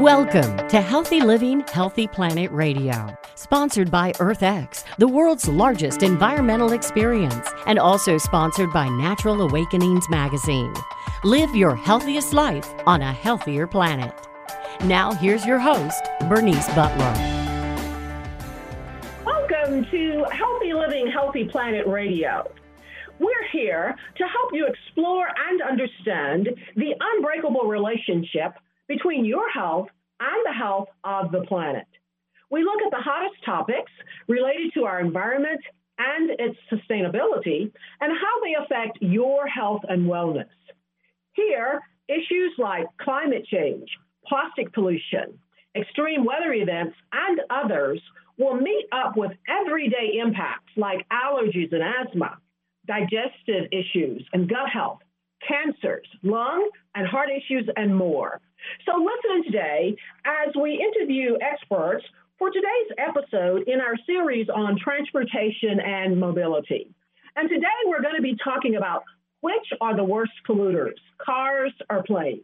Welcome to Healthy Living, Healthy Planet Radio, sponsored by EarthX, the world's largest environmental experience, and also sponsored by Natural Awakenings magazine. Live your healthiest life on a healthier planet. Now, here's your host, Bernice Butler. Welcome to Healthy Living, Healthy Planet Radio. We're here to help you explore and understand the unbreakable relationship between your health and the health of the planet. We look at the hottest topics related to our environment and its sustainability and how they affect your health and wellness. Here, issues like climate change, plastic pollution, extreme weather events, and others will meet up with everyday impacts like allergies and asthma, digestive issues and gut health, cancers, lung and heart issues, and more. So listen today as we interview experts for today's episode in our series on transportation and mobility. And today we're going to be talking about which are the worst polluters, cars or planes.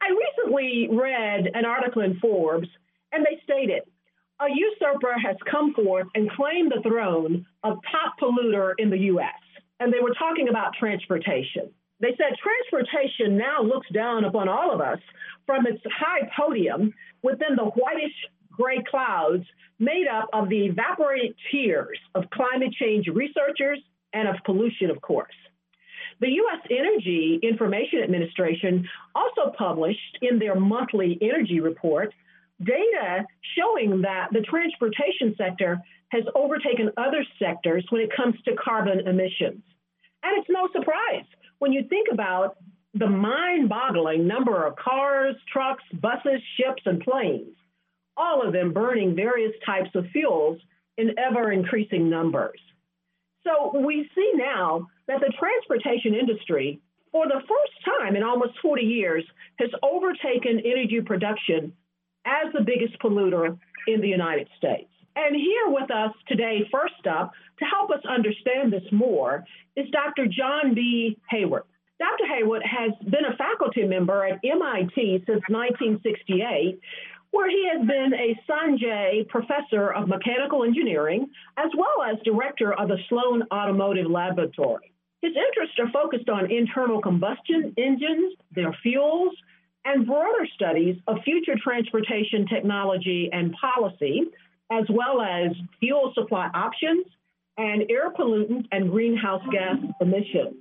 I recently read an article in Forbes, and they stated a usurper has come forth and claimed the throne of top polluter in the U.S. And they were talking about transportation. They said transportation now looks down upon all of us from its high podium within the whitish gray clouds made up of the evaporated tears of climate change researchers and of pollution, of course. The U.S. Energy Information Administration also published in their monthly energy report data showing that the transportation sector has overtaken other sectors when it comes to carbon emissions. And it's no surprise when you think about the mind boggling number of cars, trucks, buses, ships, and planes, all of them burning various types of fuels in ever increasing numbers. So we see now that the transportation industry, for the first time in almost 40 years, has overtaken energy production as the biggest polluter in the United States. And here with us today, first up, to help us understand this more, is Dr. John B. Heywood. Dr. Heywood has been a faculty member at MIT since 1968, where he has been a Sun Jae Professor of Mechanical Engineering, as well as Director of the Sloan Automotive Laboratory. His interests are focused on internal combustion engines, their fuels, and broader studies of future transportation technology and policy, as well as fuel supply options and air pollutant and greenhouse gas emissions.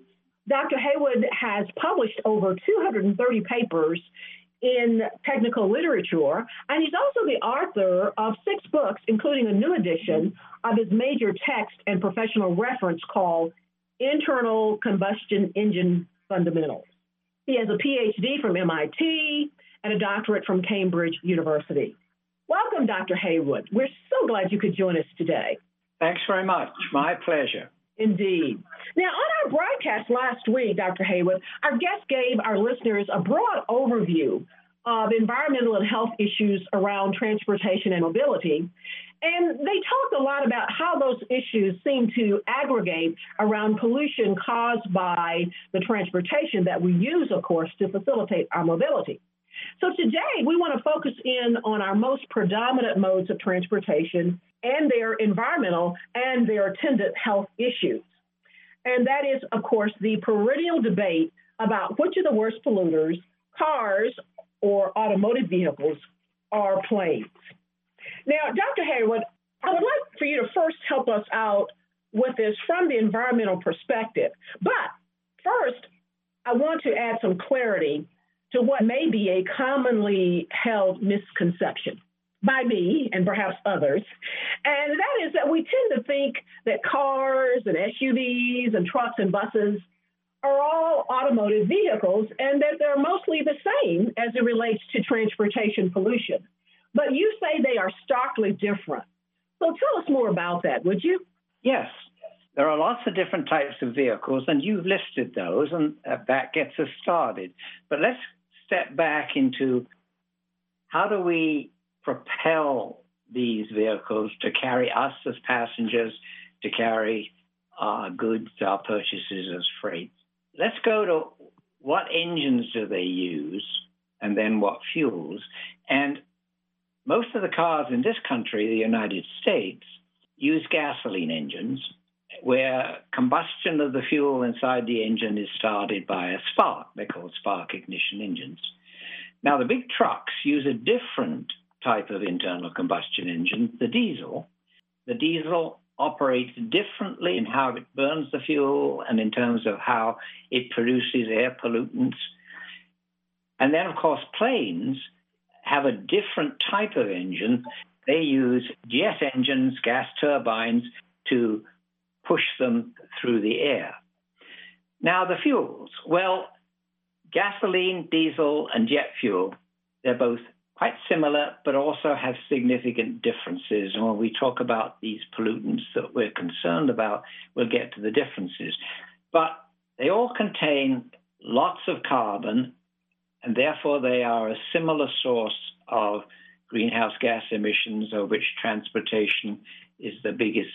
Dr. Heywood has published over 230 papers in technical literature, and he's also the author of six books, including a new edition of his major text and professional reference called Internal Combustion Engine Fundamentals. He has a PhD from MIT and a doctorate from Cambridge University. Welcome, Dr. Heywood. We're so glad you could join us today. Thanks very much. My pleasure. Indeed. Now, on our broadcast last week, Dr. Heywood, our guest gave our listeners a broad overview of environmental and health issues around transportation and mobility. And they talked a lot about how those issues seem to aggregate around pollution caused by the transportation that we use, of course, to facilitate our mobility. So today we want to focus in on our most predominant modes of transportation and their environmental and their attendant health issues. And that is, of course, the perennial debate about which of the worst polluters, cars or automotive vehicles, are planes. Now, Dr. Heywood, I would like for you to first help us out with this from the environmental perspective. But first, I want to add some clarity to what may be a commonly held misconception by me and perhaps others. And that is that we tend to think that cars and SUVs and trucks and buses are all automotive vehicles and that they're mostly the same as it relates to transportation pollution. But you say they are starkly different. So tell us more about that, would you? Yes. There are lots of different types of vehicles, and you've listed those, and uh, that gets us started. But let's step back into how do we propel these vehicles to carry us as passengers, to carry our goods, our purchases as freight. Let's go to what engines do they use and then what fuels. And most of the cars in this country, the United States, use gasoline engines where combustion of the fuel inside the engine is started by a spark. They're called spark ignition engines. Now, the big trucks use a different type of internal combustion engine, the diesel. The diesel operates differently in how it burns the fuel and in terms of how it produces air pollutants. And then, of course, planes have a different type of engine. They use jet engines, gas turbines, to push them through the air. Now, the fuels. Well, gasoline, diesel, and jet fuel, they're both quite similar, but also have significant differences. And when we talk about these pollutants that we're concerned about, we'll get to the differences. But they all contain lots of carbon, and therefore they are a similar source of greenhouse gas emissions, of which transportation is the biggest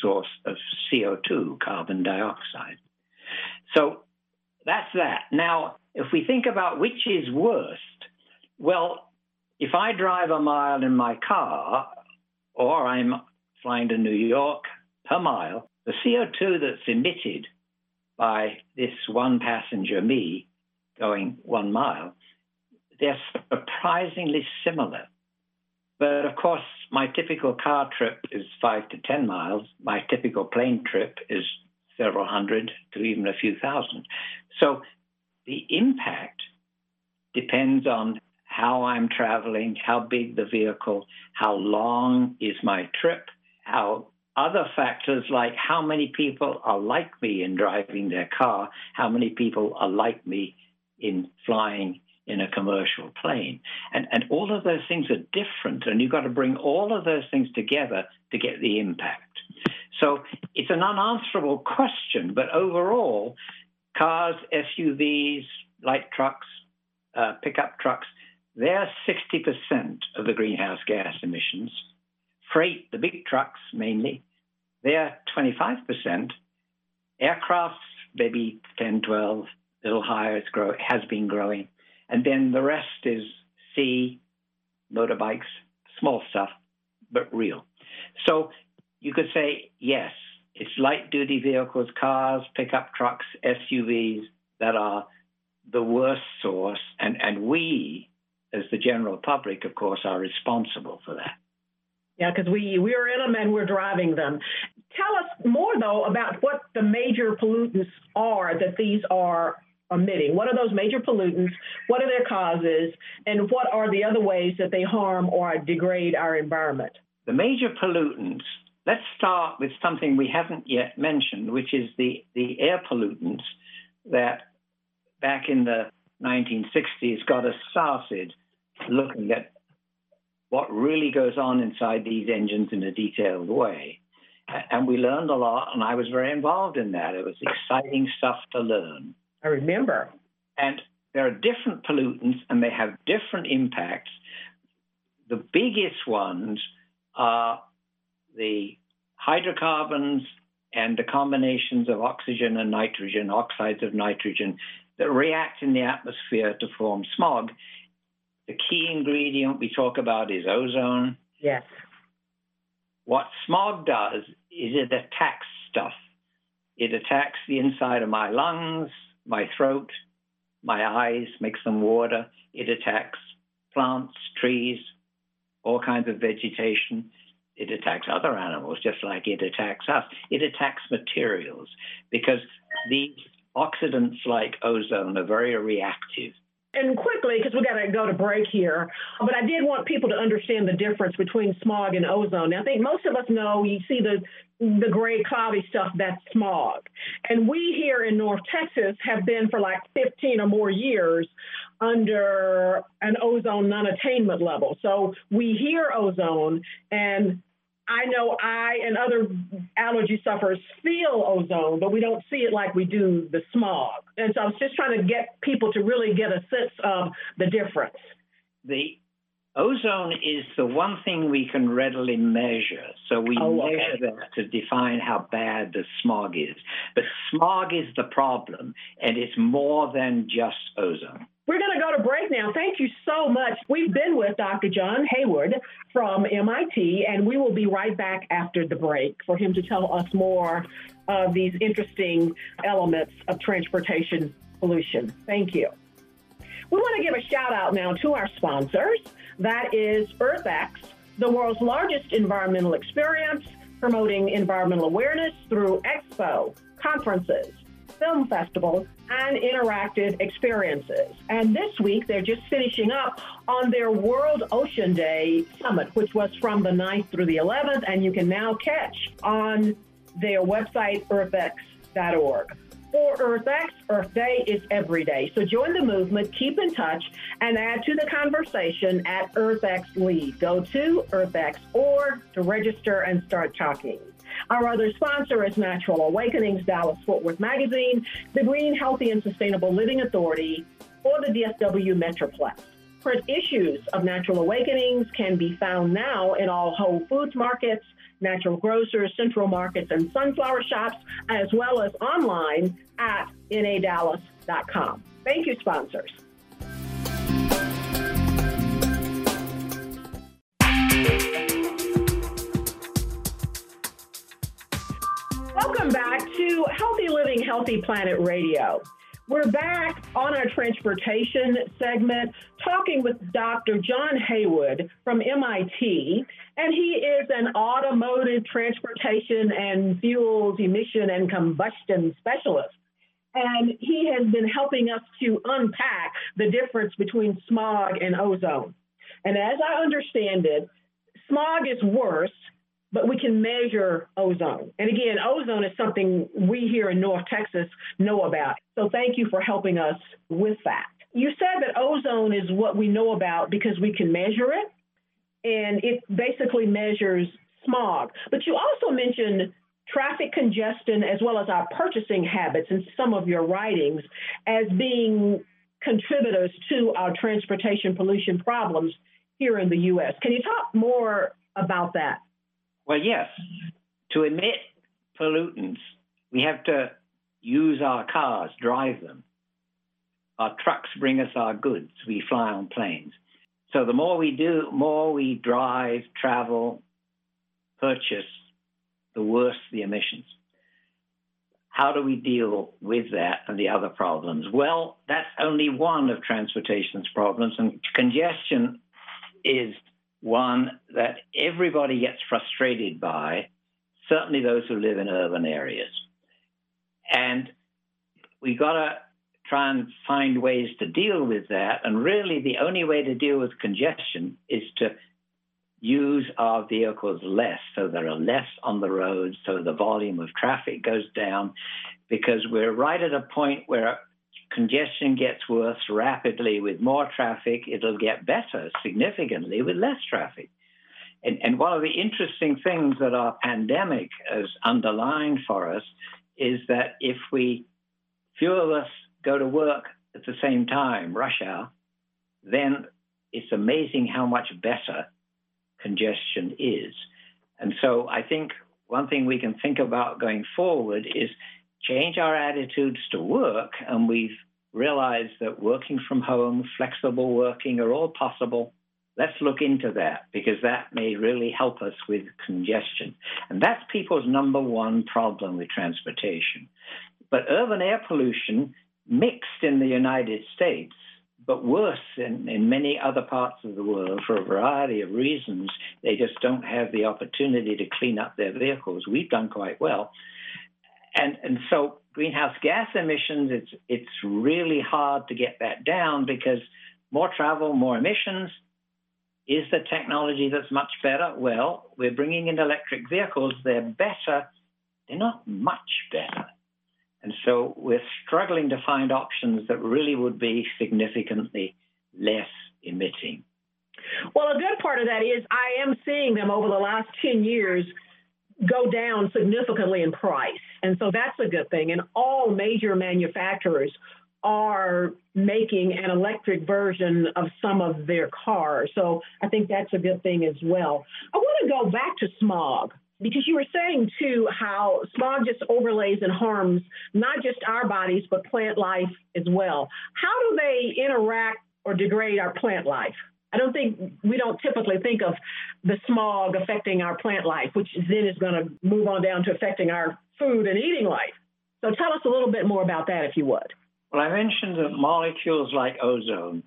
source of CO2, carbon dioxide. So that's that. Now, if we think about which is worst, well, if I drive a mile in my car or I'm flying to New York per mile, the CO2 that's emitted by this one passenger me going one mile, they're surprisingly similar. But of course, my typical car trip is five to 10 miles. My typical plane trip is several hundred to even a few thousand. So the impact depends on how I'm traveling, how big the vehicle, how long is my trip, how other factors like how many people are like me in driving their car, how many people are like me in flying in a commercial plane. And, and all of those things are different, and you've got to bring all of those things together to get the impact. So it's an unanswerable question, but overall, cars, SUVs, light trucks, uh, pickup trucks, they're 60% of the greenhouse gas emissions. Freight, the big trucks mainly, they're 25%. Aircraft, maybe 10, 12, a little higher, it's grow, has been growing. And then the rest is sea, motorbikes, small stuff, but real. So you could say, yes, it's light duty vehicles, cars, pickup trucks, SUVs that are the worst source. And, and we, as the general public, of course, are responsible for that. Yeah, because we we are in them and we're driving them. Tell us more though about what the major pollutants are that these are emitting? What are those major pollutants? What are their causes? And what are the other ways that they harm or degrade our environment? The major pollutants, let's start with something we haven't yet mentioned, which is the, the air pollutants that back in the 1960s got us started looking at what really goes on inside these engines in a detailed way. And we learned a lot, and I was very involved in that. It was exciting stuff to learn. I remember. And there are different pollutants and they have different impacts. The biggest ones are the hydrocarbons and the combinations of oxygen and nitrogen, oxides of nitrogen, that react in the atmosphere to form smog. The key ingredient we talk about is ozone. Yes. What smog does is it attacks stuff. It attacks the inside of my lungs, my throat, my eyes, makes them water. It attacks plants, trees, all kinds of vegetation. It attacks other animals just like it attacks us. It attacks materials because these oxidants like ozone are very reactive. And quickly, because we got to go to break here, but I did want people to understand the difference between smog and ozone. Now, I think most of us know you see the the gray cloudy stuff that's smog. And we here in North Texas have been for like 15 or more years under an ozone non-attainment level. So we hear ozone and I know I and other allergy sufferers feel ozone, but we don't see it like we do the smog. And so I was just trying to get people to really get a sense of the difference. The ozone is the one thing we can readily measure. So we oh, okay. measure that to define how bad the smog is. But smog is the problem, and it's more than just ozone. We're going to go to break now. Thank you so much. We've been with Dr. John Heywood from MIT, and we will be right back after the break for him to tell us more of these interesting elements of transportation pollution. Thank you. We want to give a shout out now to our sponsors. That is EarthX, the world's largest environmental experience, promoting environmental awareness through expo, conferences, film festivals, and interactive experiences. And this week, they're just finishing up on their World Ocean Day Summit, which was from the 9th through the 11th, and you can now catch on their website, earthx.org. For EarthX, Earth Day is every day. So join the movement, keep in touch, and add to the conversation at EarthX Lead. Go to EarthX.org to register and start talking. Our other sponsor is Natural Awakenings, Dallas Fort Worth Magazine, the Green, Healthy, and Sustainable Living Authority, or the DFW Metroplex. Print issues of Natural Awakenings can be found now in all Whole Foods markets, natural grocers, central markets, and sunflower shops, as well as online at nadallas.com. Thank you, sponsors. Welcome back to Healthy Living, Healthy Planet Radio. We're back on our transportation segment talking with Dr. John Heywood from MIT, and he is an automotive transportation and fuels emission and combustion specialist. And he has been helping us to unpack the difference between smog and ozone. And as I understand it, smog is worse but we can measure ozone. And again, ozone is something we here in North Texas know about. So thank you for helping us with that. You said that ozone is what we know about because we can measure it, and it basically measures smog. But you also mentioned traffic congestion as well as our purchasing habits in some of your writings as being contributors to our transportation pollution problems here in the U.S. Can you talk more about that? Well, yes. To emit pollutants, we have to use our cars, drive them. Our trucks bring us our goods. We fly on planes. So the more we do, more we drive, travel, purchase, the worse the emissions. How do we deal with that and the other problems? Well, that's only one of transportation's problems, and congestion is one that everybody gets frustrated by, certainly those who live in urban areas. And we got to try and find ways to deal with that. And really, the only way to deal with congestion is to use our vehicles less so there are less on the roads, so the volume of traffic goes down, because we're right at a point where congestion gets worse rapidly with more traffic, it'll get better significantly with less traffic. And, and one of the interesting things that our pandemic has underlined for us is that if we, few of us go to work at the same time, rush hour, then it's amazing how much better congestion is. And so I think one thing we can think about going forward is change our attitudes to work, and we've realized that working from home, flexible working are all possible. Let's look into that because that may really help us with congestion. And that's people's number one problem with transportation. But urban air pollution mixed in the United States, but worse in, in many other parts of the world for a variety of reasons. They just don't have the opportunity to clean up their vehicles. We've done quite well and and so greenhouse gas emissions it's it's really hard to get that down because more travel more emissions. Is the technology that's much better? Well we're bringing in electric vehicles. They're better. They're not much better. And so we're struggling to find options that really would be significantly less emitting. Well a good part of that is i am seeing them over the last 10 years go down significantly in price. And so that's a good thing. And all major manufacturers are making an electric version of some of their cars. So I think that's a good thing as well. I want to go back to smog because you were saying too how smog just overlays and harms not just our bodies but plant life as well. How do they interact or degrade our plant life? I don't think we don't typically think of the smog affecting our plant life, which then is going to move on down to affecting our food and eating life. So tell us a little bit more about that, if you would. Well, I mentioned that molecules like ozone,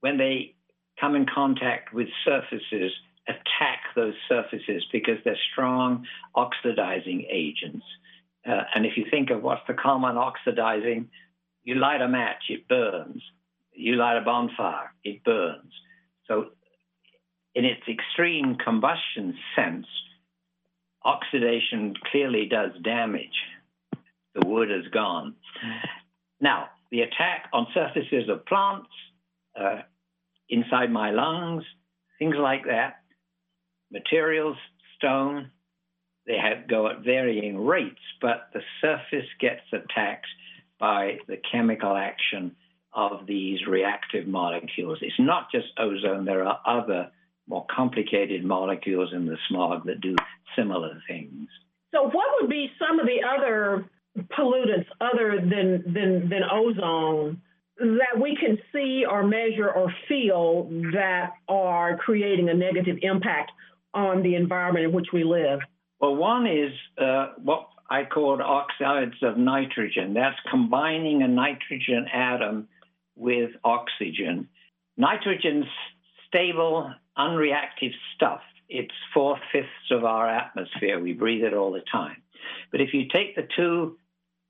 when they come in contact with surfaces, attack those surfaces because they're strong oxidizing agents. Uh, and if you think of what's the common oxidizing, you light a match, it burns. You light a bonfire, it burns. So, in its extreme combustion sense, oxidation clearly does damage. The wood is gone. Now, the attack on surfaces of plants, uh, inside my lungs, things like that, materials, stone, they have, go at varying rates, but the surface gets attacked by the chemical action of these reactive molecules. It's not just ozone, there are other more complicated molecules in the smog that do similar things. So, what would be some of the other pollutants other than, than, than ozone that we can see or measure or feel that are creating a negative impact on the environment in which we live? Well, one is uh, what I called oxides of nitrogen. That's combining a nitrogen atom with oxygen. Nitrogen's stable, unreactive stuff. It's four fifths of our atmosphere. We breathe it all the time. But if you take the two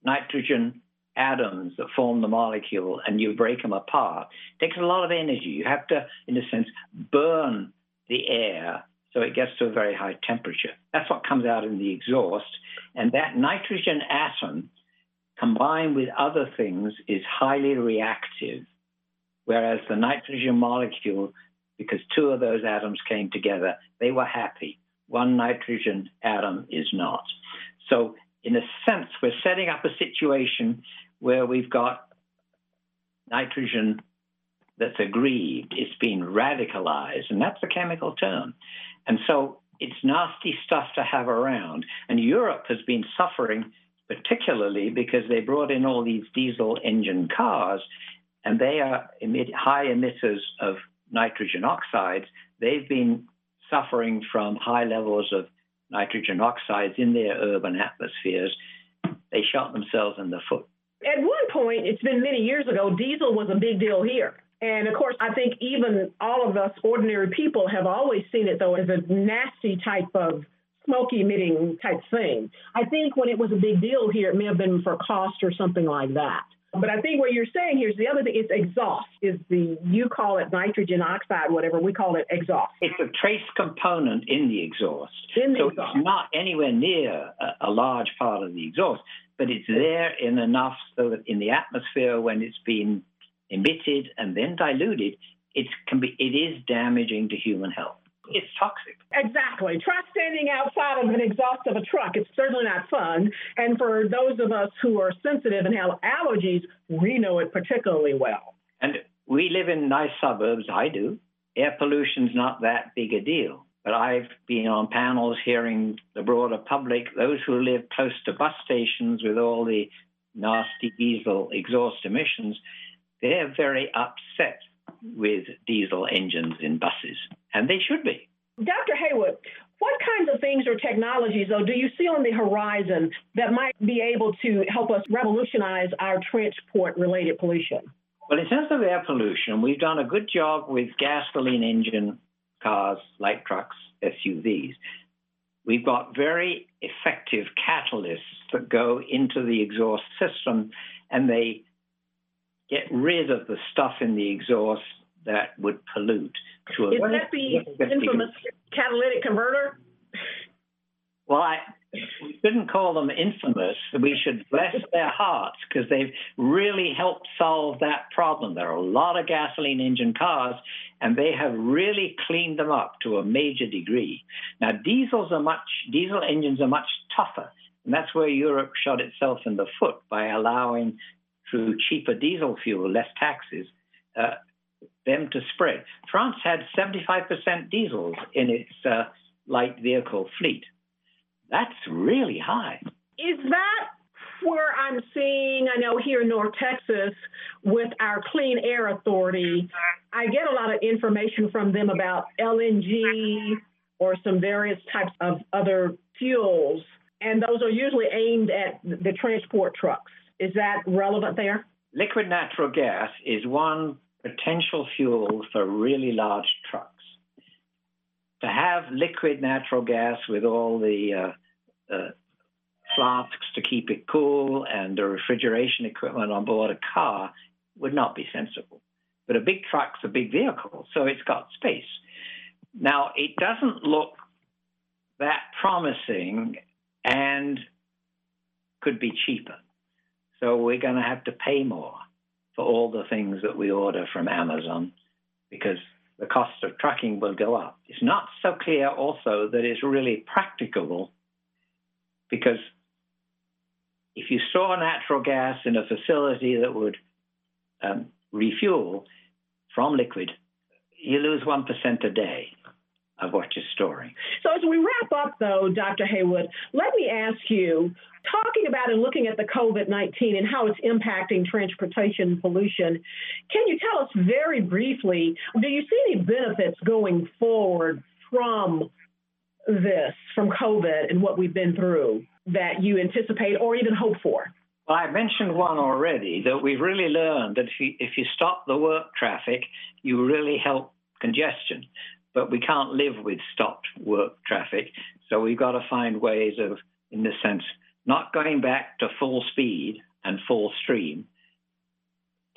nitrogen atoms that form the molecule and you break them apart, it takes a lot of energy. You have to, in a sense, burn the air so it gets to a very high temperature. That's what comes out in the exhaust. And that nitrogen atom, combined with other things, is highly reactive, whereas the nitrogen molecule, because two of those atoms came together, they were happy. One nitrogen atom is not. So, in a sense, we're setting up a situation where we've got nitrogen that's aggrieved, it's been radicalized, and that's a chemical term. And so it's nasty stuff to have around. And Europe has been suffering particularly because they brought in all these diesel engine cars and they are emit- high emitters of nitrogen oxides. They've been suffering from high levels of nitrogen oxides in their urban atmospheres. They shot themselves in the foot. At one point, it's been many years ago, diesel was a big deal here. And of course, I think even all of us ordinary people have always seen it, though, as a nasty type of smoke emitting type thing. I think when it was a big deal here, it may have been for cost or something like that. But I think what you're saying here is the other thing is exhaust. Is the you call it nitrogen oxide, whatever we call it exhaust. It's a trace component in the exhaust. In the so exhaust. it's not anywhere near a, a large part of the exhaust, but it's there in enough so that in the atmosphere when it's been emitted and then diluted, it can be it is damaging to human health. It's toxic. Exactly. Try standing outside of an exhaust of a truck. It's certainly not fun. And for those of us who are sensitive and have allergies, we know it particularly well. And we live in nice suburbs. I do. Air pollution's not that big a deal. But I've been on panels hearing the broader public, those who live close to bus stations with all the nasty diesel exhaust emissions, they're very upset with diesel engines in buses, and they should be. Dr. Heywood, what kinds of things or technologies, though, do you see on the horizon that might be able to help us revolutionize our transport related pollution? Well, in terms of air pollution, we've done a good job with gasoline engine cars, light trucks, SUVs. We've got very effective catalysts that go into the exhaust system and they get rid of the stuff in the exhaust that would pollute. To Is that the infamous catalytic converter? Well, I, we shouldn't call them infamous. We should bless their hearts because they've really helped solve that problem. There are a lot of gasoline engine cars, and they have really cleaned them up to a major degree. Now, diesels are much diesel engines are much tougher, and that's where Europe shot itself in the foot by allowing through cheaper diesel fuel, less taxes, uh, them to spread. France had 75% diesels in its uh, light vehicle fleet. That's really high. Is that where I'm seeing, I know here in North Texas with our Clean Air Authority, I get a lot of information from them about LNG or some various types of other fuels, and those are usually aimed at the transport trucks. Is that relevant there? Liquid natural gas is one potential fuel for really large trucks. To have liquid natural gas with all the uh, uh, flasks to keep it cool and the refrigeration equipment on board a car would not be sensible. But a big truck's a big vehicle, so it's got space. Now, it doesn't look that promising and could be cheaper. So we're going to have to pay more for all the things that we order from Amazon because the cost of trucking will go up. It's not so clear also that it's really practicable because if you store natural gas in a facility that would um, refuel from liquid, you lose 1% a day of what you're storing. So, as we wrap up, though, Dr. Heywood, let me ask you talking about and looking at the COVID 19 and how it's impacting transportation pollution, can you tell us very briefly do you see any benefits going forward from this, from COVID and what we've been through that you anticipate or even hope for? Well, I mentioned one already that we've really learned that if you, if you stop the work traffic, you really help congestion. But we can't live with stopped work traffic. So we've got to find ways of, in this sense, not going back to full speed and full stream.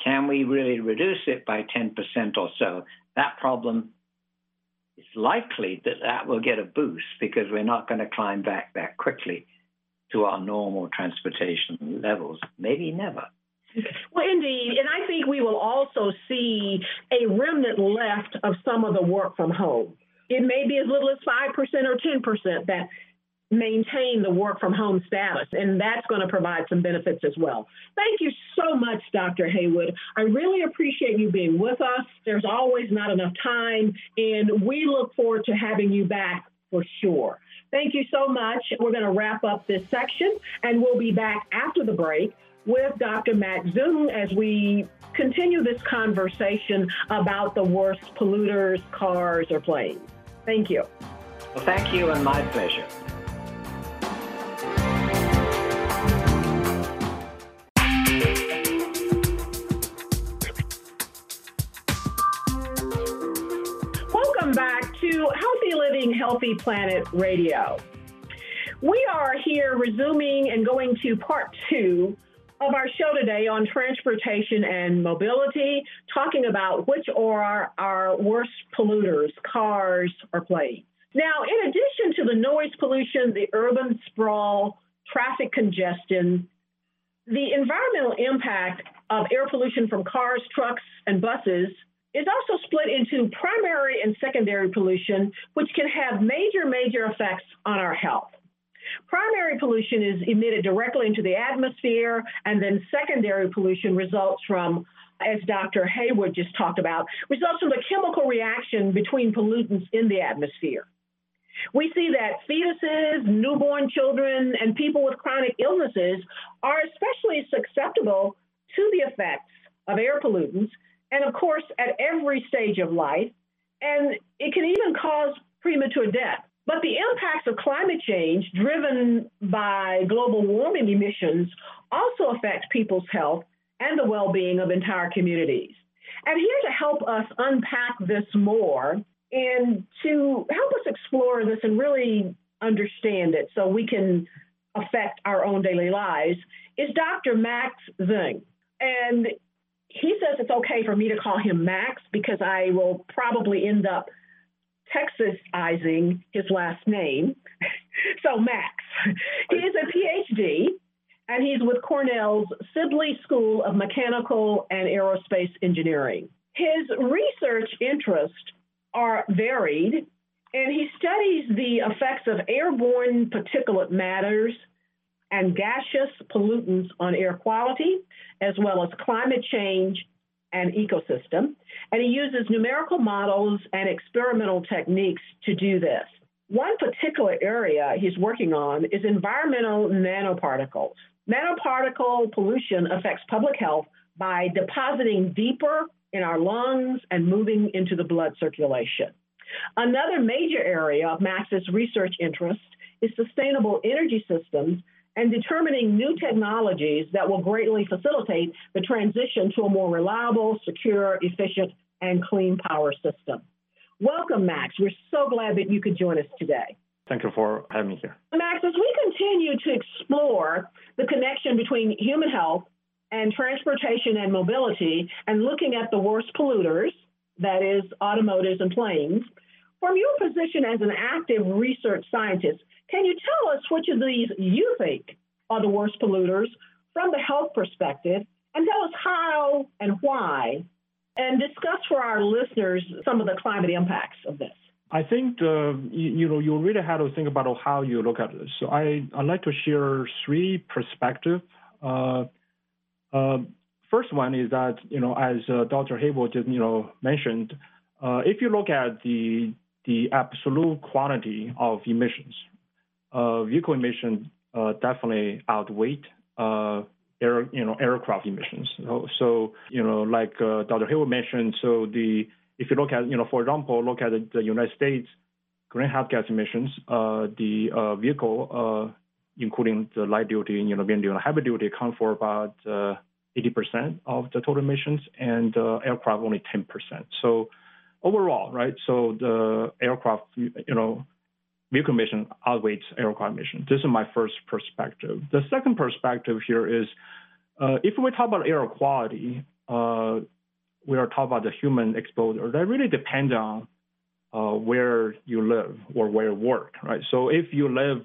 Can we really reduce it by 10% or so? That problem it's likely that that will get a boost because we're not going to climb back that quickly to our normal transportation levels. Maybe never. Well, indeed. And I think we will also see a remnant left of some of the work from home. It may be as little as 5% or 10% that maintain the work from home status, and that's going to provide some benefits as well. Thank you so much, Dr. Heywood. I really appreciate you being with us. There's always not enough time, and we look forward to having you back for sure. Thank you so much. We're going to wrap up this section, and we'll be back after the break with Dr. Max Zhang as we continue this conversation about the worst polluters, cars, or planes. Thank you. Well, thank you, and my pleasure. Welcome back to Healthy Living, Healthy Planet Radio. We are here resuming and going to part two of our show today on transportation and mobility, talking about which are our worst polluters, cars or planes. Now, in addition to the noise pollution, the urban sprawl, traffic congestion, the environmental impact of air pollution from cars, trucks, and buses is also split into primary and secondary pollution, which can have major, major effects on our health. Primary pollution is emitted directly into the atmosphere, and then secondary pollution results from, as Dr. Heywood just talked about, results from the chemical reaction between pollutants in the atmosphere. We see that fetuses, newborn children, and people with chronic illnesses are especially susceptible to the effects of air pollutants and of course, at every stage of life, and it can even cause premature death. But the impacts of climate change driven by global warming emissions also affect people's health and the well being of entire communities. And here to help us unpack this more and to help us explore this and really understand it so we can affect our own daily lives is Dr. Max Zhang. And he says it's okay for me to call him Max because I will probably end up Texasizing his last name. so, Max. He is a PhD and he's with Cornell's Sibley School of Mechanical and Aerospace Engineering. His research interests are varied, and he studies the effects of airborne particulate matters and gaseous pollutants on air quality, as well as climate change and ecosystem. And he uses numerical models and experimental techniques to do this. One particular area he's working on is environmental nanoparticles. Nanoparticle pollution affects public health by depositing deeper in our lungs and moving into the blood circulation. Another major area of Max's research interest is sustainable energy systems and determining new technologies that will greatly facilitate the transition to a more reliable, secure, efficient, and clean power system. Welcome, Max. We're so glad that you could join us today. Thank you for having me here. Max, as we continue to explore the connection between human health and transportation and mobility and looking at the worst polluters, that is, automotives and planes, from your position as an active research scientist, can you tell us which of these you think are the worst polluters from the health perspective and tell us how and why and discuss for our listeners some of the climate impacts of this. I think uh, you, you, know you really have to think about how you look at this. So I I like to share three perspectives. Uh, uh, first one is that you know as uh, Dr. Heywood just you know mentioned, uh, if you look at the the absolute quantity of emissions, uh, vehicle emissions definitely outweigh air, you know, aircraft emissions. So, so you know, like uh, Dr. Hill mentioned, so the if you look at, you know, for example, look at the United States greenhouse gas emissions, uh, the uh, vehicle, uh, including the light duty, you know, medium and heavy duty, account for about 80% uh, of the total emissions, and uh, aircraft only 10%. So overall, right? So the aircraft, you know, vehicle emission outweighs aircraft emission. This is my first perspective. The second perspective here is uh, if we talk about air quality, uh, we are talking about the human exposure. That really depends on uh, where you live or where you work, right? So if you live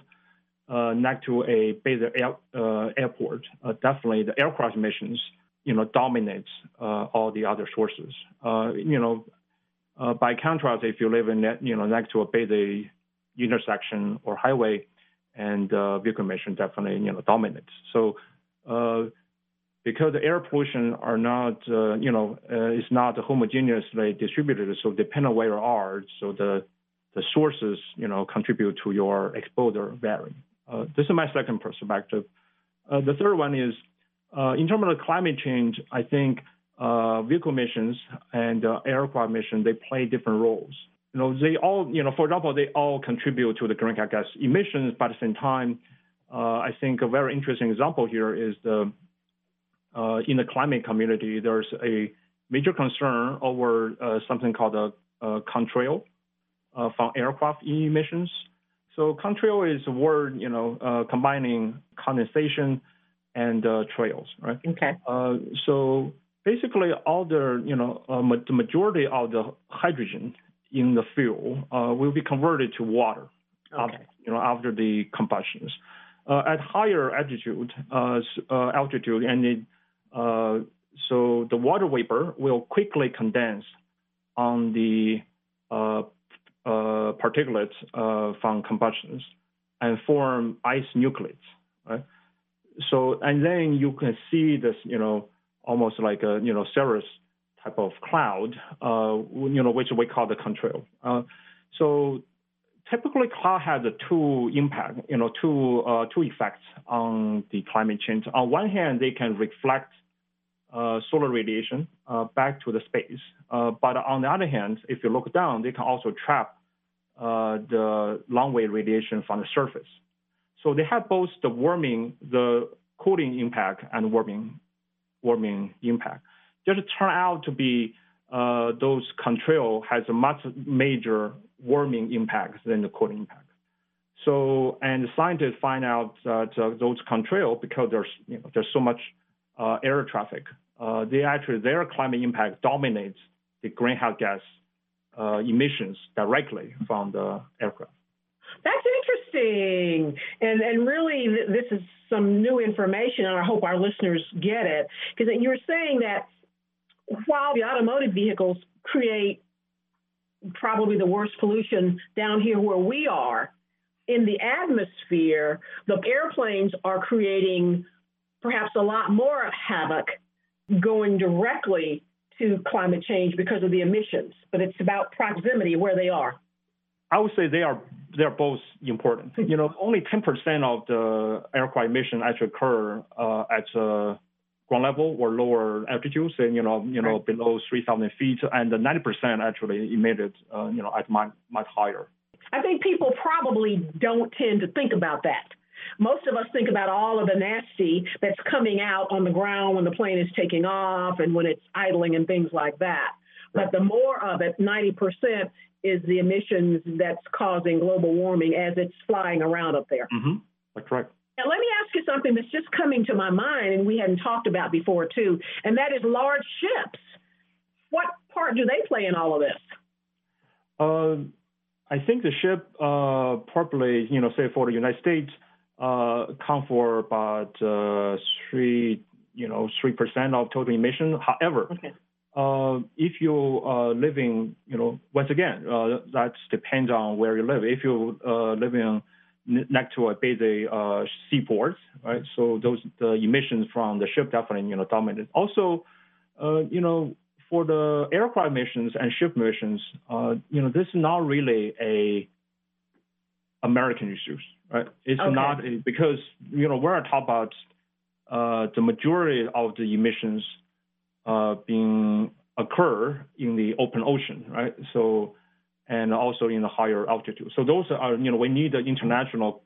uh, next to a basic air, uh, airport, uh, definitely the aircraft emissions, you know, dominates all the other sources. you know, by contrast, if you live in, you know, next to a busy intersection or highway, and uh, vehicle emission definitely you know dominates. So uh, because the air pollution are not uh, you know uh, is not homogeneously distributed, so depending on where you are, so the the sources you know contribute to your exposure vary. Uh, this is my second perspective. Uh, the third one is in terms of climate change, I think vehicle emissions and aircraft emissions they play different roles you know, they all, you know, for example, they all contribute to the greenhouse gas emissions, but at the same time, uh, I think a very interesting example here is the uh, in the climate community, there's a major concern over uh, something called a, a contrail uh, from aircraft emissions. So contrail is a word, you know, uh, combining condensation and uh, trails, right? Okay. so basically, all the, you know, the majority of the hydrogen in the fuel uh, will be converted to water, okay. after, you know, after the combustions. Uh, at higher altitude, uh, uh altitude, and it, uh, so the water vapor will quickly condense on the uh, particulates from combustions and form ice nucleates, right? So, and then you can see this, you know, almost like a, you know, cirrus type of cloud, uh, you know, which we call the contrail. Uh, so typically cloud has a two impact, you know, two, uh, two effects on the climate change. On one hand, they can reflect uh, solar radiation uh, back to the space. Uh, but on the other hand, if you look down, they can also trap the long wave radiation from the surface. So they have both the warming, the cooling impact and warming, warming impact just turn out to be uh, those contrail has a much major warming impact than the cooling impact. So, and scientists find out that uh, those contrail, because there's, you know, there's so much uh, air traffic, uh, they actually, their climate impact dominates the greenhouse gas uh, emissions directly from the aircraft. That's interesting. And, and really, this is some new information, and I hope our listeners get it. Because you're saying that while the automotive vehicles create probably the worst pollution down here where we are, in the atmosphere, the airplanes are creating perhaps a lot more havoc going directly to climate change because of the emissions, but it's about proximity where they are. I would say they are they're both important. You know, only 10% of the aircraft emission actually occur uh, at uh, ground level or lower altitudes, and you know, you know, right. below 3,000 feet, and 90% actually emitted, uh, you know, at much much higher. I think people probably don't tend to think about that. Most of us think about all of the nasty that's coming out on the ground when the plane is taking off and when it's idling and things like that. But the more of it, 90%, is the emissions that's causing global warming as it's flying around up there. Mm-hmm. That's correct. Now, let me ask you something that's just coming to my mind and we hadn't talked about before, too, and that is large ships. What part do they play in all of this? Uh, I think the ship uh, probably, you know, say for the United States, uh, account for about uh, three, you know, three percent of total emission. However, okay. Uh, if you uh, living, you know, once again, uh, that depends on where you live. If you uh, living next to a busy uh, seaport, right? So those the emissions from the ship definitely, you know, dominate. Also, uh, you know, for the aircraft emissions and ship emissions, uh, you know, this is not really a American issue, right? It's okay. not because you know we're talking about uh, the majority of the emissions uh, being occur in the open ocean, right? So, and also in the higher altitude. So those are, you know, we need the international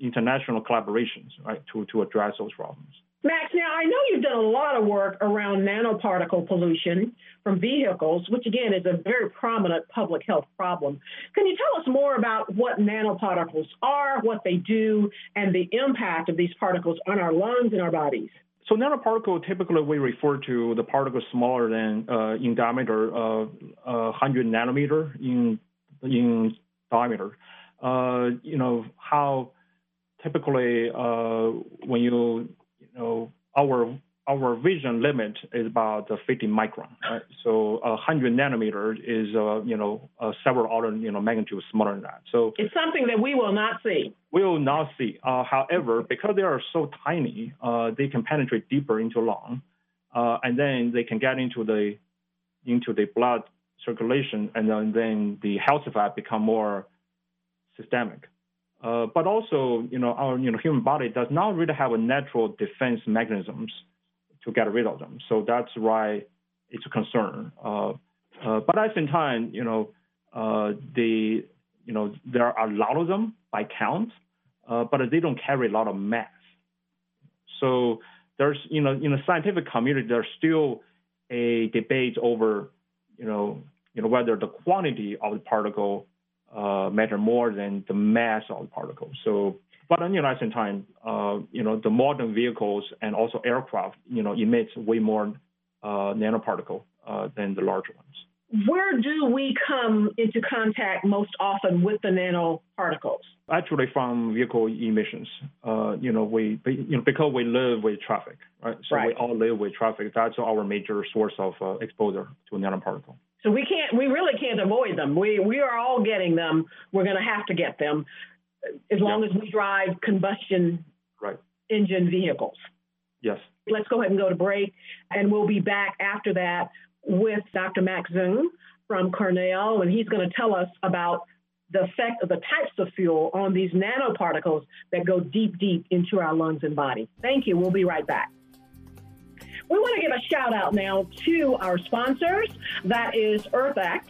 international collaborations, right, to to address those problems. Max, now I know you've done a lot of work around nanoparticle pollution from vehicles, which again is a very prominent public health problem. Can you tell us more about what nanoparticles are, what they do, and the impact of these particles on our lungs and our bodies? So nanoparticle, typically we refer to the particles smaller than uh, in diameter, uh, uh, 100 nanometer in in diameter. Uh, you know how typically uh, when you you know our our vision limit is about 50 micron, right? So 100 nanometer is, uh, you know, uh, several order, you know, magnitudes smaller than that. So it's something that we will not see. We will not see. Uh, however, because they are so tiny, uh, they can penetrate deeper into lung, uh, and then they can get into the into the blood circulation, and then, then the health effect become more systemic. Uh, but also, you know, our you know human body does not really have a natural defense mechanisms to get rid of them. So that's why it's a concern. Uh, uh, but at the same time, you know, uh, you know there are a lot of them by count, uh, but they don't carry a lot of mass. So there's you know in the scientific community there's still a debate over you know you know whether the quantity of the particle uh, matter more than the mass of the particle. So but on the same time, uh, you know, the modern vehicles and also aircraft, you know, emits way more uh, nanoparticle uh, than the larger ones. Where do we come into contact most often with the nanoparticles? Actually, from vehicle emissions. Uh, you know, we you know because we live with traffic, right? So right. we all live with traffic. That's our major source of uh, exposure to nanoparticle. So we can't, we really can't avoid them. We we are all getting them. We're going to have to get them as long as we drive combustion right. engine vehicles. Yes. Let's go ahead and go to break, and we'll be back after that with Dr. Max Zhang from Cornell, and he's going to tell us about the effect of the types of fuel on these nanoparticles that go deep, deep into our lungs and body. Thank you. We'll be right back. We want to give a shout out now to our sponsors. That is EarthX,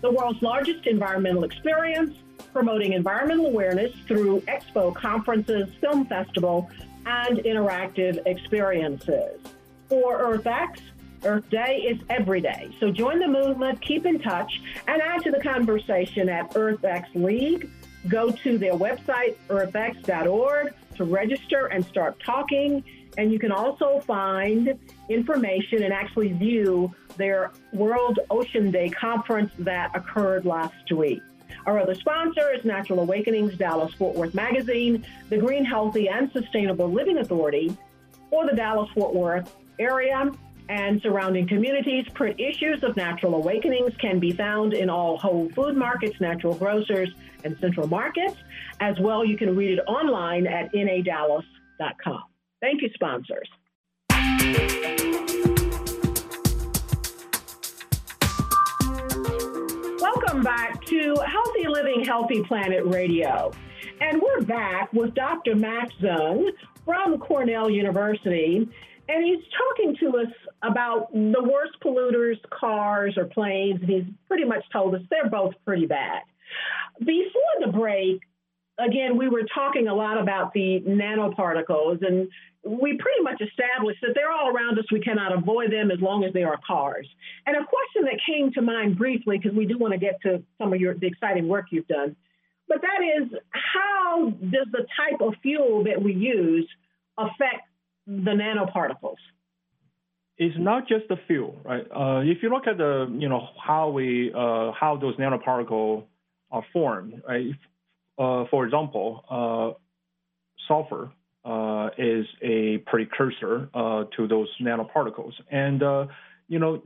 the world's largest environmental experience promoting environmental awareness through expo conferences, film festival, and interactive experiences. For EarthX, Earth Day is every day. So join the movement, keep in touch, and add to the conversation at EarthX League. Go to their website, earthx.org, to register and start talking. And you can also find information and actually view their World Ocean Day conference that occurred last week. Our other sponsor is Natural Awakenings Dallas Fort Worth Magazine, the Green, Healthy, and Sustainable Living Authority, or the Dallas Fort Worth area and surrounding communities. Print issues of Natural Awakenings can be found in all Whole Food markets, natural grocers, and central markets. As well, you can read it online at nadallas.com. Thank you, sponsors. Welcome back to Healthy Living, Healthy Planet Radio. And we're back with Dr. Max Zhang from Cornell University. And he's talking to us about the worst polluters, cars or planes. And he's pretty much told us they're both pretty bad. Before the break, again, we were talking a lot about the nanoparticles, and we pretty much established that they're all around us. We cannot avoid them as long as they are cars. And a question that came to mind briefly, because we do want to get to some of your the exciting work you've done, but that is how does the type of fuel that we use affect the nanoparticles? It's not just the fuel, right? Uh, if you look at the, you know, how we, uh, how those nanoparticles are formed, right? Uh, for example, uh, sulfur uh, is a precursor uh, to those nanoparticles. And, uh, you know,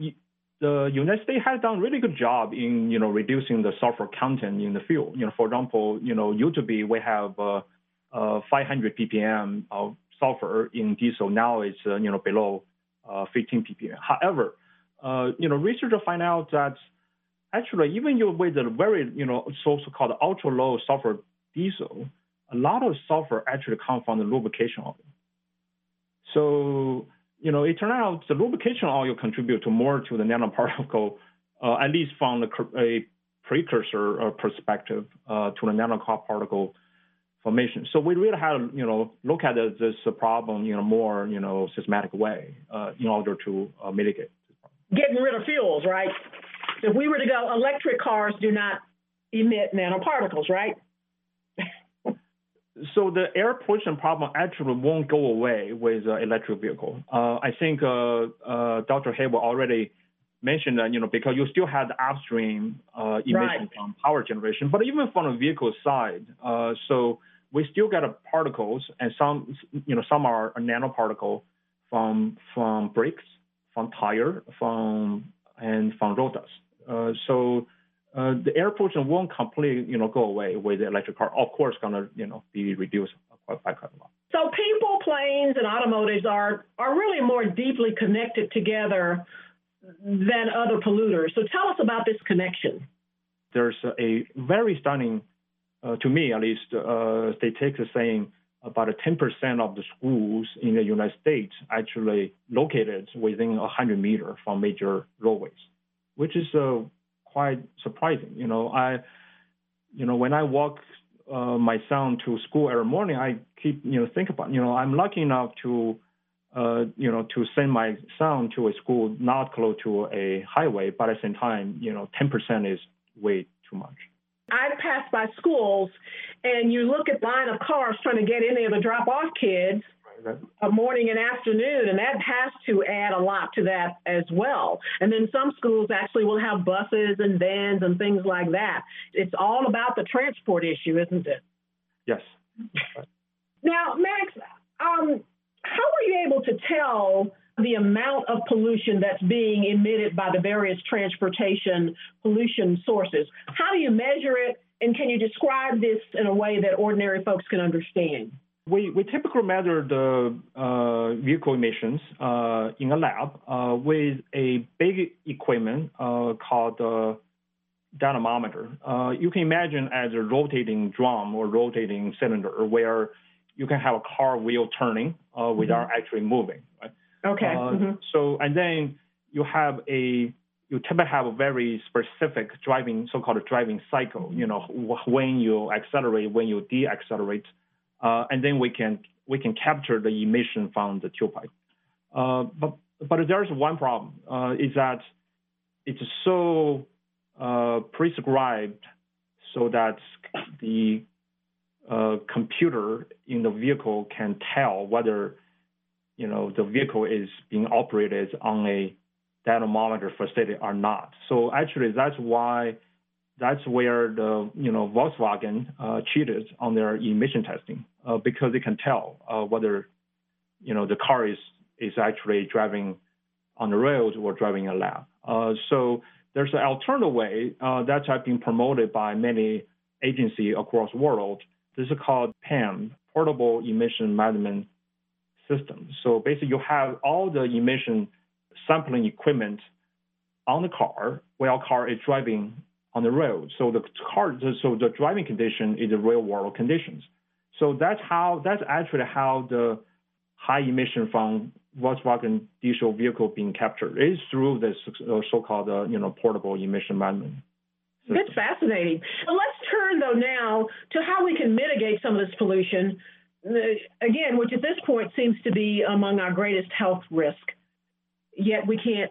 the United States has done a really good job in, you know, reducing the sulfur content in the fuel. You know, for example, you know, used to be we have uh, 500 ppm of sulfur in diesel. Now it's, you know, below 15 ppm. However, you know, researchers find out that actually, even with the very, you know, so-called ultra low sulfur diesel, a lot of sulfur actually comes from the lubrication oil. So, you know, it turned out the lubrication oil contribute to more to the nanoparticle, uh, at least from the, a precursor uh, perspective uh, to the nanoparticle formation. So we really had to, you know, look at this problem, you know, more, you know, systematic way uh, in order to uh, mitigate. Getting rid of fuels, right? If we were to go, electric cars do not emit nanoparticles, right? so the air pollution problem actually won't go away with uh, electric vehicle. Uh, I think uh, uh Dr. Heywood already mentioned that, you know, because you still have the upstream uh, emission right. from power generation, but even from the vehicle side, uh, so we still get particles, and some, you know, some are a nanoparticle from from brakes, from tire, from and from road dust. Uh, so uh, the air pollution won't completely, you know, go away with the electric car. Of course, gonna, you know, be reduced by quite a lot. So people, planes, and automotives are are really more deeply connected together than other polluters. So tell us about this connection. There's a very stunning, uh, to me at least, uh, statistics saying about 10% of the schools in the United States actually located within 100 meters from major roadways which is uh, quite surprising. You know, I, you know, when I walk uh, my son to school every morning, I keep, you know, think about, you know, I'm lucky enough to, uh, you know, to send my son to a school not close to a highway, but at the same time, you know, 10% is way too much. I pass by schools, and you look at line of cars trying to get in there to drop off kids, a morning and afternoon, and that has to add a lot to that as well. And then some schools actually will have buses and vans and things like that. It's all about the transport issue, isn't it? Yes. now, Max, um, how are you able to tell the amount of pollution that's being emitted by the various transportation pollution sources? How do you measure it? And can you describe this in a way that ordinary folks can understand? We, we typically measure the uh, vehicle emissions uh, in a lab uh, with a big equipment uh, called the dynamometer. Uh, you can imagine as a rotating drum or rotating cylinder where you can have a car wheel turning uh, without mm-hmm. actually moving. Right? Okay. Mm-hmm. So and then you have a you typically have a very specific driving so-called driving cycle. You know when you accelerate, when you deaccelerate uh, and then we can we can capture the emission from the tailpipe. Uh, but but there's one problem uh, is that it's so uh, prescribed so that the uh, computer in the vehicle can tell whether you know the vehicle is being operated on a dynamometer facility or not. So actually, that's why that's where the you know Volkswagen uh, cheated on their emission testing uh, because they can tell uh, whether you know the car is is actually driving on the road or driving a lab. Uh, so there's an alternative way uh, that's been promoted by many agencies across the world. This is called PEM, Portable Emission Measurement System. So basically, you have all the emission sampling equipment on the car while car is driving on the road. So the car, so the driving condition is the real world conditions. So that's how that's actually how the high emission from Volkswagen diesel vehicle being captured is through this uh, so-called uh, you know portable emission management. System. That's fascinating. Well, let's turn though now to how we can mitigate some of this pollution. Uh, again, which at this point seems to be among our greatest health risk, yet we can't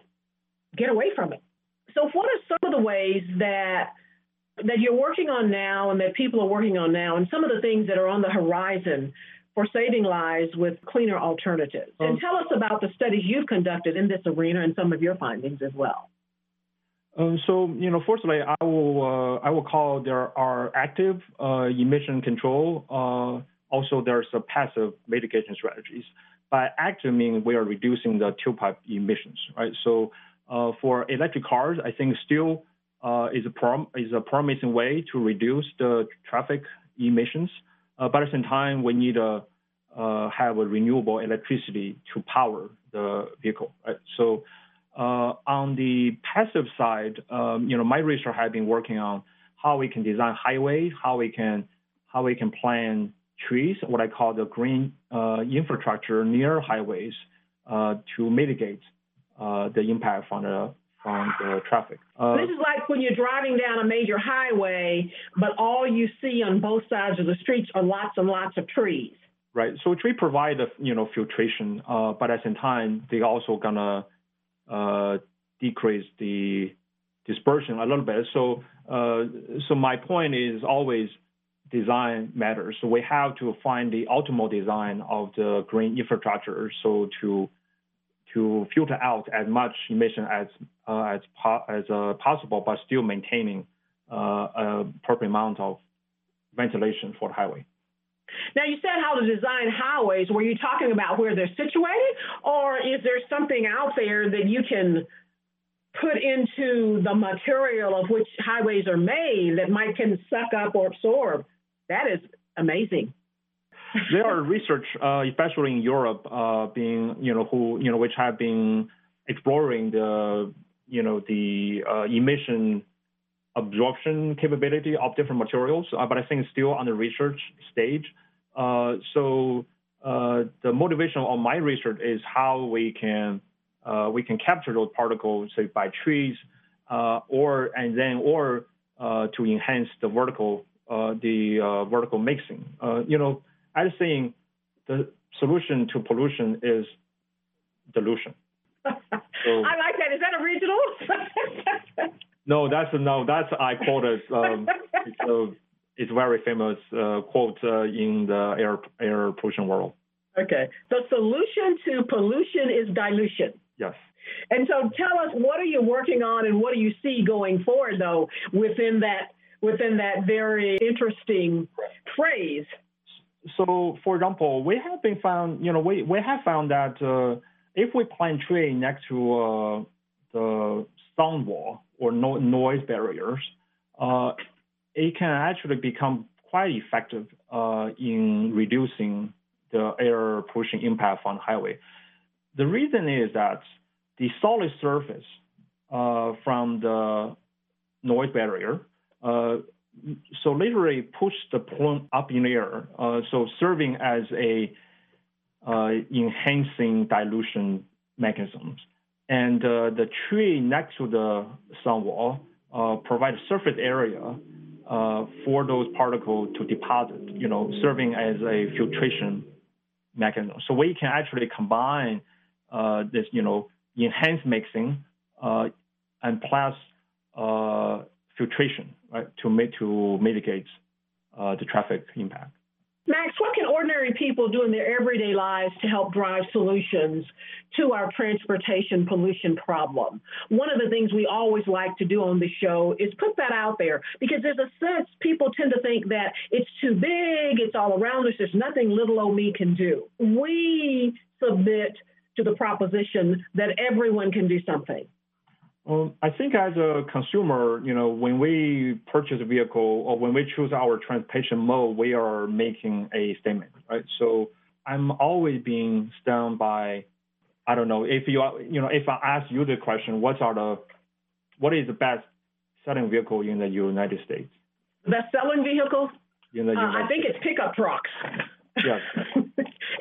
get away from it. So, what are some of the ways that that you're working on now, and that people are working on now, and some of the things that are on the horizon for saving lives with cleaner alternatives? Um, and tell us about the studies you've conducted in this arena and some of your findings as well. Um, so, you know, firstly, I will uh, I will call there are active uh, emission control. Uh, also, there's a passive mitigation strategies. By active, meaning we are reducing the tailpipe emissions, right? So, uh, for electric cars, I think still uh, is a prom- is a promising way to reduce the traffic emissions. Uh, but at the same time, we need to have a renewable electricity to power the vehicle, right? So uh, on the passive side, um, you know, my research has been working on how we can design highways, how we can how we can plant trees, what I call the green uh, infrastructure near highways, uh, to mitigate the impact from the from the traffic. Uh, this is like when you're driving down a major highway, but all you see on both sides of the streets are lots and lots of trees. Right. So trees provide the you know filtration, uh, but at the same time they also gonna uh, decrease the dispersion a little bit. So, uh, so my point is always design matters. So we have to find the optimal design of the green infrastructure so to to filter out as much emission as uh, as as uh, possible, but still maintaining uh, a proper amount of ventilation for the highway. Now, you said how to design highways. Were you talking about where they're situated, or is there something out there that you can put into the material of which highways are made that might can suck up or absorb? That is amazing. There are research, uh, especially in Europe, uh, being you know who you know which have been exploring the you know the uh, emission absorption capability of different materials, uh, but I think it's still on the research stage. Uh, so uh, the motivation of my research is how we can uh, we can capture those particles, say by trees, uh, or and then or uh, to enhance the vertical the vertical mixing. you know, I think the solution to pollution is dilution. so, I like that. Is that original? No, that's no, that's I quoted. Um, it's, a, it's very famous uh, quote uh, in the air air pollution world. Okay, the solution to pollution is dilution. Yes. And so, tell us what are you working on, and what do you see going forward, though, within that within that very interesting phrase. So, for example, we have been found, you know, we, we have found that uh, if we plant tree next to uh, the sound wall, or no, noise barriers, uh, it can actually become quite effective uh, in reducing the air pollution impact on highway. The reason is that the solid surface uh, from the noise barrier, uh, so literally push the plume up in the air, uh, so serving as a uh, enhancing dilution mechanisms. And uh, the tree next to the sound wall uh, provides surface area uh, for those particles to deposit, you know, serving as a filtration mechanism. So we can actually combine uh, this, you know, enhanced mixing uh, and plus filtration, right, to, to mitigate uh, the traffic impact. Max, what can ordinary people do in their everyday lives to help drive solutions to our transportation pollution problem? One of the things we always like to do on the show is put that out there because there's a sense people tend to think that it's too big, it's all around us, there's nothing little old me can do. We submit to the proposition that everyone can do something. Well, I think as a consumer, you know, when we purchase a vehicle or when we choose our transportation mode, we are making a statement, right? So I'm always being stung by, I don't know, if you, you know, if I ask you the question, what are the, what is the best selling vehicle in the United States? Best selling vehicle? In the Uh, United I think it's pickup trucks. Yes.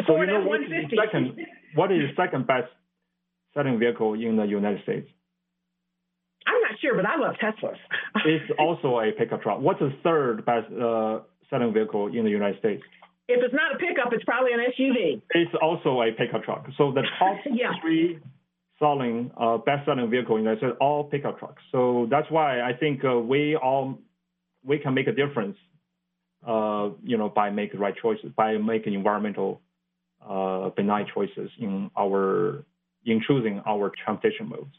So you know what is F-150. second, what is the second best selling vehicle in the United States? Sure, but I love Teslas. It's also a pickup truck. What's the third best uh, selling vehicle in the United States? if it's not a pickup, it's probably an SUV. It's also a pickup truck. So the top Yeah. three selling uh, best selling vehicle in the United States all pickup trucks. So that's why I think uh, we all we can make a difference. Uh, you know, by making right choices, by making environmental uh, benign choices in our in choosing our transportation modes.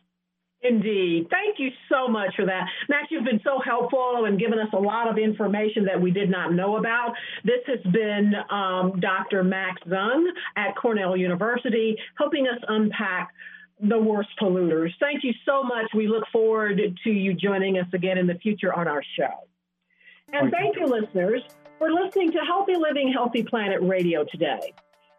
Indeed. Thank you so much for that. Max, you've been so helpful and given us a lot of information that we did not know about. This has been um, Dr. Max Zhang at Cornell University, helping us unpack the worst polluters. Thank you so much. We look forward to you joining us again in the future on our show. And thank you, listeners, for listening to Healthy Living, Healthy Planet Radio today.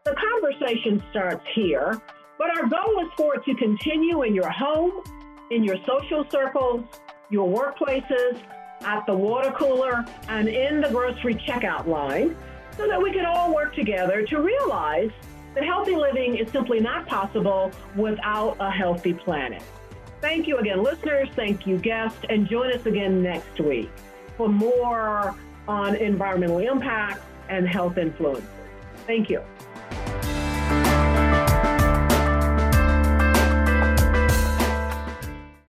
The conversation starts here, but our goal is for it to continue in your home, in your social circles, your workplaces, at the water cooler, and in the grocery checkout line, so that we can all work together to realize that healthy living is simply not possible without a healthy planet. Thank you again, listeners. Thank you, guests, and join us again next week for more on environmental impact and health influences. Thank you.